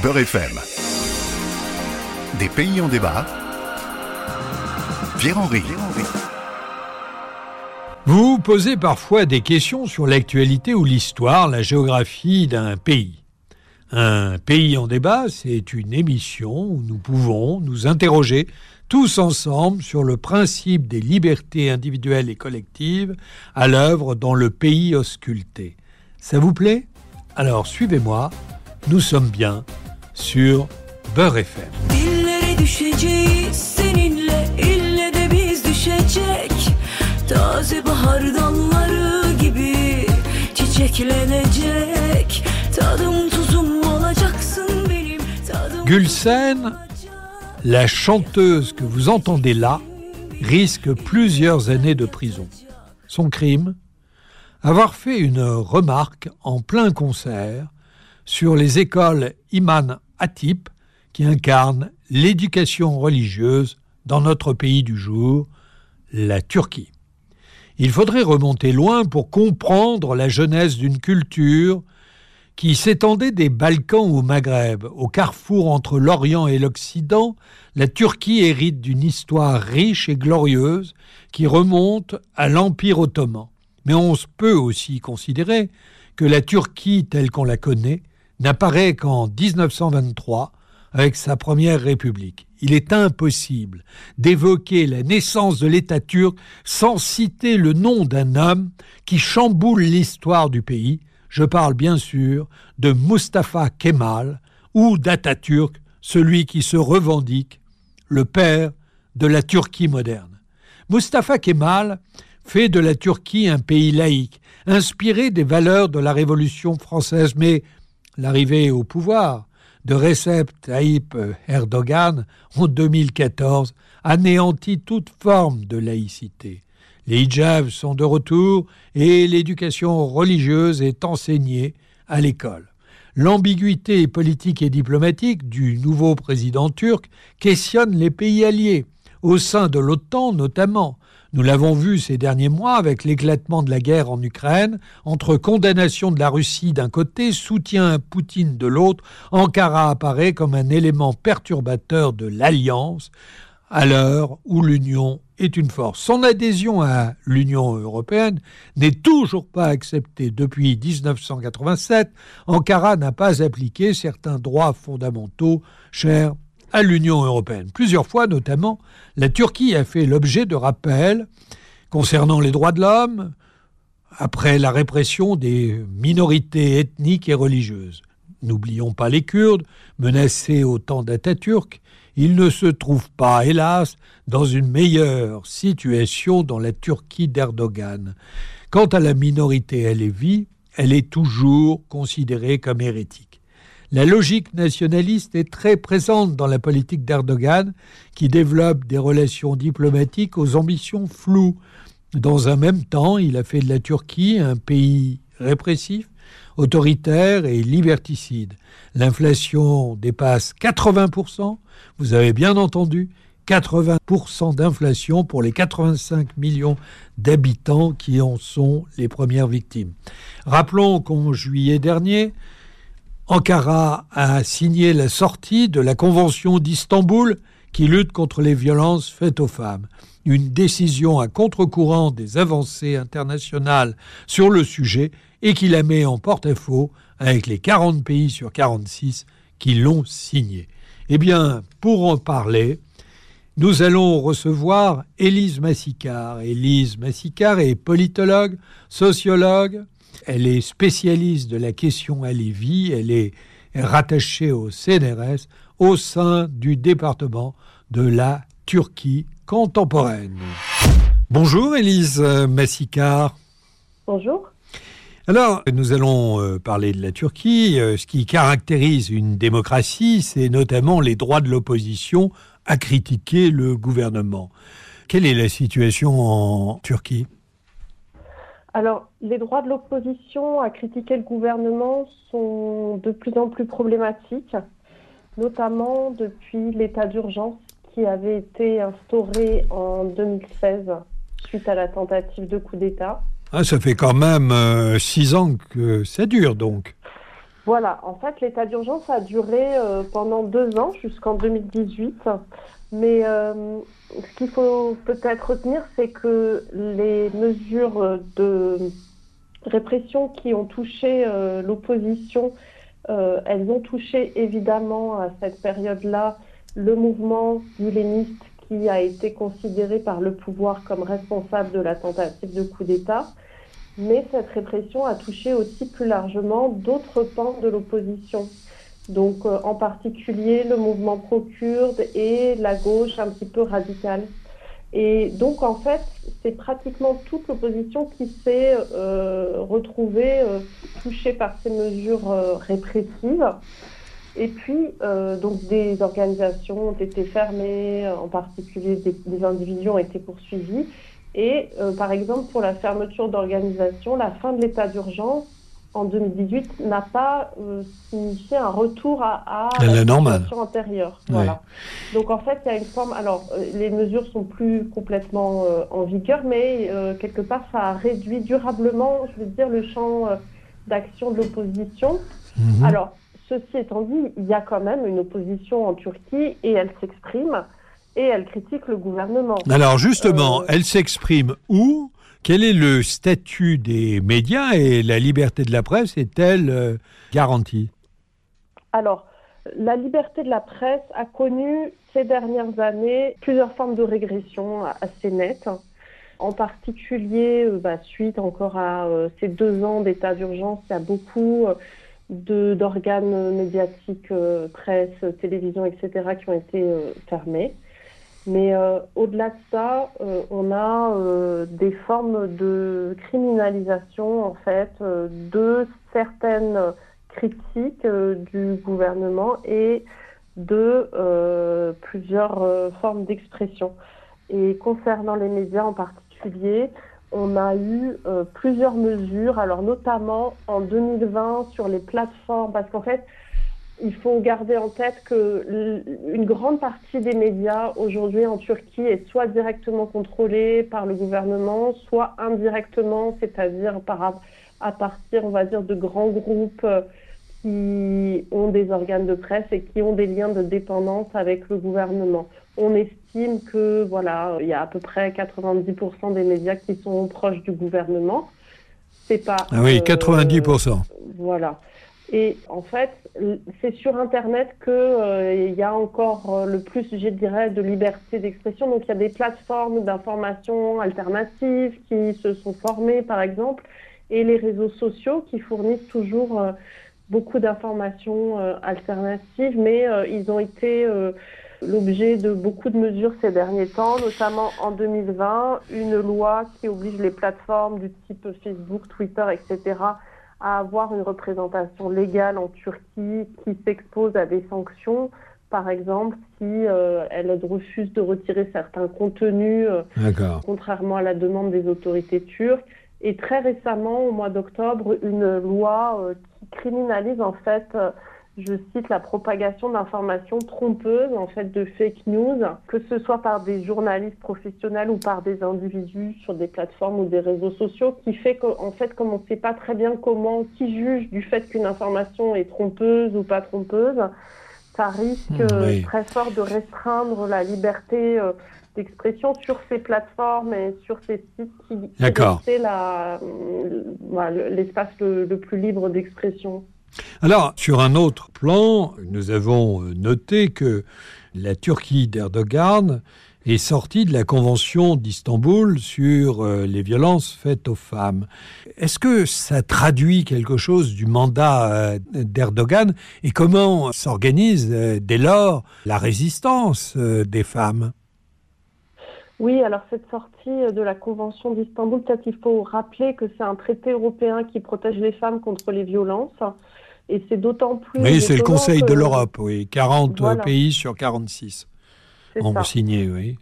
Beurre FM. Des pays en débat. Pierre-Henri. Vous posez parfois des questions sur l'actualité ou l'histoire, la géographie d'un pays. Un pays en débat, c'est une émission où nous pouvons nous interroger tous ensemble sur le principe des libertés individuelles et collectives à l'œuvre dans le pays ausculté. Ça vous plaît? Alors suivez-moi, nous sommes bien sur Beurre FM. Dillere düşeceğiz seninle ille de biz düşecek Taze bahar dalları gibi çiçeklenecek Tadım tuzum olacaksın benim tadım Gülsen, la chanteuse que vous entendez là, risque plusieurs années de prison. Son crime? Avoir fait une remarque en plein concert sur les écoles Iman Hatip qui incarnent l'éducation religieuse dans notre pays du jour, la Turquie. Il faudrait remonter loin pour comprendre la jeunesse d'une culture qui s'étendait des Balkans au Maghreb. Au carrefour entre l'Orient et l'Occident, la Turquie hérite d'une histoire riche et glorieuse qui remonte à l'Empire ottoman. Mais on peut aussi considérer que la Turquie telle qu'on la connaît n'apparaît qu'en 1923 avec sa première république. Il est impossible d'évoquer la naissance de l'État turc sans citer le nom d'un homme qui chamboule l'histoire du pays. Je parle bien sûr de Mustafa Kemal ou d'Atatürk, celui qui se revendique le père de la Turquie moderne. Mustafa Kemal fait de la Turquie un pays laïque, inspiré des valeurs de la Révolution française, mais l'arrivée au pouvoir de Recep Tayyip Erdogan en 2014 anéantit toute forme de laïcité. Les hijabs sont de retour et l'éducation religieuse est enseignée à l'école. L'ambiguïté politique et diplomatique du nouveau président turc questionne les pays alliés, au sein de l'OTAN notamment. Nous l'avons vu ces derniers mois avec l'éclatement de la guerre en Ukraine, entre condamnation de la Russie d'un côté, soutien à Poutine de l'autre, Ankara apparaît comme un élément perturbateur de l'alliance à l'heure où l'Union est une force. Son adhésion à l'Union européenne n'est toujours pas acceptée depuis 1987. Ankara n'a pas appliqué certains droits fondamentaux chers à l'Union européenne. Plusieurs fois, notamment, la Turquie a fait l'objet de rappels concernant les droits de l'homme après la répression des minorités ethniques et religieuses. N'oublions pas les Kurdes, menacés au temps d'Atatürk. Ils ne se trouvent pas, hélas, dans une meilleure situation dans la Turquie d'Erdogan. Quant à la minorité alévi, elle est toujours considérée comme hérétique. La logique nationaliste est très présente dans la politique d'Erdogan, qui développe des relations diplomatiques aux ambitions floues. Dans un même temps, il a fait de la Turquie un pays répressif, autoritaire et liberticide. L'inflation dépasse 80%, vous avez bien entendu, 80% d'inflation pour les 85 millions d'habitants qui en sont les premières victimes. Rappelons qu'en juillet dernier, Ankara a signé la sortie de la Convention d'Istanbul qui lutte contre les violences faites aux femmes. Une décision à contre-courant des avancées internationales sur le sujet et qui la met en porte-à-faux avec les 40 pays sur 46 qui l'ont signée. Eh bien, pour en parler, nous allons recevoir Élise Massicard. Élise Massicard est politologue, sociologue, elle est spécialiste de la question à Lévis, elle est rattachée au CNRS au sein du département de la Turquie contemporaine. Bonjour Élise Massicard. Bonjour. Alors, nous allons euh, parler de la Turquie. Euh, ce qui caractérise une démocratie, c'est notamment les droits de l'opposition à critiquer le gouvernement. Quelle est la situation en Turquie? Alors, les droits de l'opposition à critiquer le gouvernement sont de plus en plus problématiques, notamment depuis l'état d'urgence qui avait été instauré en 2016 suite à la tentative de coup d'État. Ah, ça fait quand même euh, six ans que ça dure, donc. Voilà, en fait, l'état d'urgence a duré euh, pendant deux ans, jusqu'en 2018. Mais euh, ce qu'il faut peut-être retenir, c'est que les mesures de répression qui ont touché euh, l'opposition, euh, elles ont touché évidemment à cette période-là le mouvement guiléniste qui a été considéré par le pouvoir comme responsable de la tentative de coup d'État. Mais cette répression a touché aussi plus largement d'autres pans de l'opposition. Donc euh, en particulier le mouvement pro-kurde et la gauche un petit peu radicale. Et donc en fait, c'est pratiquement toute l'opposition qui s'est euh, retrouvée euh, touchée par ces mesures répressives. Et puis, donc des organisations ont été fermées, en particulier des, individus ont été poursuivis. Et par exemple, pour la fermeture d'organisations, la fin de l'état d'urgence en 2018 n'a pas euh, signifié un retour à, à la situation antérieure. Voilà. Donc en fait, il y a une forme. Alors, euh, les mesures sont plus complètement euh, en vigueur, mais quelque part, ça a réduit durablement, je veux dire, le champ d'action de l'opposition. Mhm. Alors, ceci étant dit, il y a quand même une opposition en Turquie et elle s'exprime et elle critique le gouvernement. Alors justement, elle s'exprime où? Quel est le statut des médias et la liberté de la presse est-elle euh, garantie? Alors, la liberté de la presse a connu ces dernières années plusieurs formes de régression assez nettes. En particulier, euh, bah, suite encore à euh, ces deux ans d'état d'urgence, il y a beaucoup d'organes médiatiques, presse, télévision, etc., qui ont été fermés. Mais euh, au-delà de ça, euh, on a euh, des formes de criminalisation, en fait, euh, de certaines critiques euh, du gouvernement et de euh, plusieurs formes d'expression. Et concernant les médias en particulier, on a eu plusieurs mesures, alors notamment en 2020 sur les plateformes, parce qu'en fait, il faut garder en tête que une grande partie des médias aujourd'hui en Turquie est soit directement contrôlée par le gouvernement, soit indirectement, c'est-à-dire par, à partir, on va dire, de grands groupes euh, qui ont des organes de presse et qui ont des liens de dépendance avec le gouvernement. On estime que voilà, il y a à peu près 90% des médias qui sont proches du gouvernement. C'est pas Ah oui, euh, 90%. voilà. Et en fait, c'est sur Internet que euh, y a encore euh, le plus, je dirais, de liberté d'expression. Donc, il y a des plateformes d'information alternatives qui se sont formées, par exemple, et les réseaux sociaux qui fournissent toujours euh, beaucoup d'informations alternatives, mais ils ont été l'objet de beaucoup de mesures ces derniers temps, notamment en 2020, une loi qui oblige les plateformes du type Facebook, Twitter, etc., à avoir une représentation légale en Turquie qui s'expose à des sanctions, par exemple si euh, elle refuse de retirer certains contenus, euh, contrairement à la demande des autorités turques. Et très récemment, au mois d'octobre, une loi euh, qui criminalise en fait, je cite, la propagation d'informations trompeuses, en fait, de fake news, que ce soit par des journalistes professionnels ou par des individus sur des plateformes ou des réseaux sociaux, qui fait qu'en fait, comme on ne sait pas très bien comment, qui juge du fait qu'une information est trompeuse ou pas trompeuse, ça risque euh, oui. très fort de restreindre la liberté euh, d'expression sur ces plateformes et sur ces sites qui, qui la- euh, voilà, l'espace le, le plus libre d'expression. Alors, sur un autre plan, nous avons euh, noté que la Turquie d'Erdogan est sortie de la Convention d'Istanbul sur euh, les violences faites aux femmes. Est-ce que ça traduit quelque chose du mandat euh, d'Erdogan et comment s'organise dès lors la résistance des femmes? Oui, alors cette sortie de la Convention d'Istanbul, peut-être il faut rappeler que c'est un traité européen qui protège les femmes contre les violences. Et c'est d'autant plus. Oui, c'est le Conseil que- de l'Europe, oui. 40 Voilà. pays sur 46 C'est ont ça. signé, oui.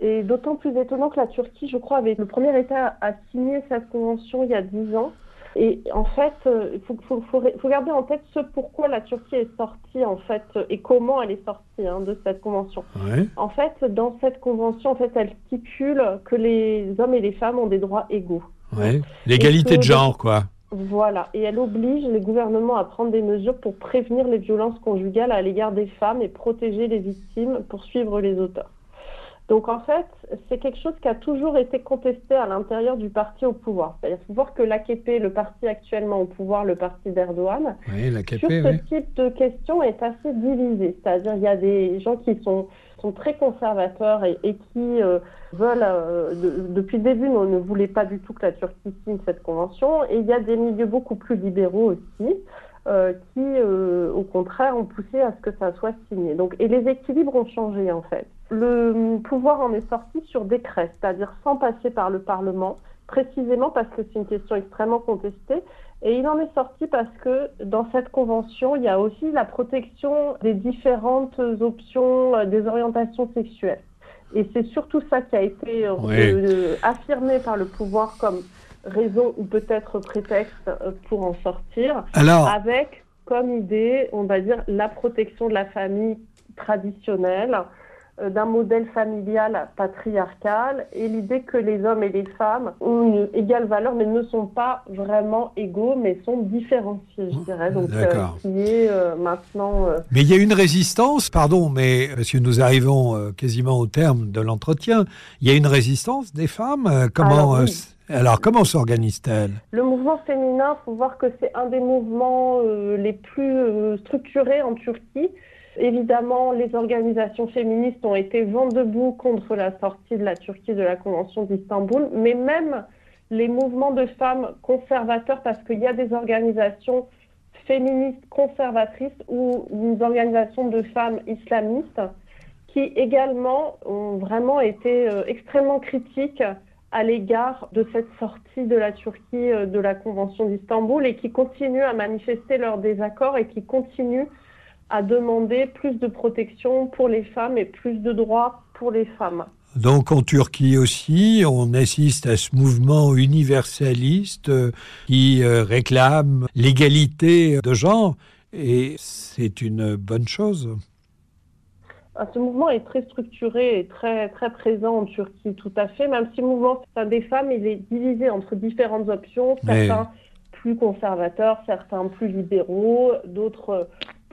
Et d'autant plus étonnant que la Turquie, je crois, avait le premier État à signer cette convention il y a dix ans. Et en fait, euh, il faut, faut, faut, faut garder en tête ce pourquoi la Turquie est sortie, en fait, et comment elle est sortie hein, de cette convention. Ouais. En fait, dans cette convention, en fait, elle stipule que les hommes et les femmes ont des droits égaux. Ouais. L'égalité de genre, quoi. Voilà, et elle oblige les gouvernements à prendre des mesures pour prévenir les violences conjugales à l'égard des femmes et protéger les victimes, poursuivre les auteurs. Donc en fait, c'est quelque chose qui a toujours été contesté à l'intérieur du parti au pouvoir. Il faut voir que l'AKP, le parti actuellement au pouvoir, le parti d'Erdogan, Oui, sur ce oui. type de questions est assez divisé. C'est-à-dire il y a des gens qui sont, sont très conservateurs et, et qui euh, veulent, euh, de- depuis le début, on ne voulait pas du tout que la Turquie signe cette convention. Et il y a des milieux beaucoup plus libéraux aussi. euh, qui, euh, au contraire, ont poussé à ce que ça soit signé. Donc, et les équilibres ont changé, en fait. Le pouvoir en est sorti sur décret, c'est-à-dire sans passer par le Parlement, précisément parce que c'est une question extrêmement contestée. Et il en est sorti parce que dans cette convention, il y a aussi la protection des différentes options, euh, des orientations sexuelles. Et c'est surtout ça qui a été euh, Oui. euh, affirmé par le pouvoir comme raison ou peut-être prétexte pour en sortir, Alors, avec comme idée, on va dire, la protection de la famille traditionnelle, d'un modèle familial patriarcal et l'idée que les hommes et les femmes ont une égale valeur mais ne sont pas vraiment égaux mais sont différenciés, je dirais. Donc, euh, qui est euh, maintenant. euh, mais il y a une résistance, pardon, mais parce que nous arrivons euh, quasiment au terme de l'entretien, il y a une résistance des femmes. euh, Comment, Alors, oui. euh, alors, comment s'organise-t-elle? Le mouvement féminin, faut voir que c'est un des mouvements euh, les plus euh, structurés en Turquie. Évidemment, les organisations féministes ont été vent debout contre la sortie de la Turquie de la Convention d'Istanbul, mais même les mouvements de femmes conservateurs, parce qu'il y a des organisations féministes conservatrices ou des organisations de femmes islamistes qui également ont vraiment été euh, extrêmement critiques à l'égard de cette sortie de la Turquie euh, de la Convention d'Istanbul et qui continuent à manifester leur désaccord et qui continuent à demander plus de protection pour les femmes et plus de droits pour les femmes. Donc en Turquie aussi, on assiste à ce mouvement universaliste euh, qui euh, réclame l'égalité de genre et c'est une bonne chose. Ah, Ce mouvement est très structuré et très, très présent en Turquie, tout à fait. Même si le mouvement des femmes, il est divisé entre différentes options, Mais- certains plus conservateurs, certains plus libéraux, d'autres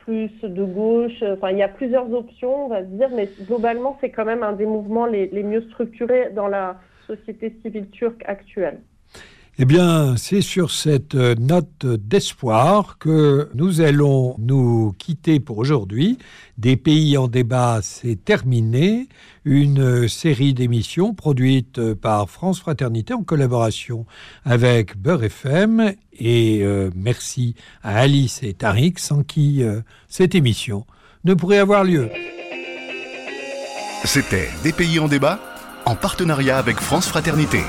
plus de gauche. Enfin, il y a plusieurs options, on va dire, mais globalement, c'est quand même un des mouvements les, les mieux structurés dans la société civile turque actuelle. Eh bien, c'est sur cette euh, note d'espoir que nous allons nous quitter pour aujourd'hui. Des pays en débat, c'est terminé. Une euh, série d'émissions produite euh, par France Fraternité en collaboration avec Beurre FM. Et merci à Alice et Tariq, sans qui cette émission ne pourrait avoir lieu. C'était Des pays en débat en partenariat avec France Fraternité.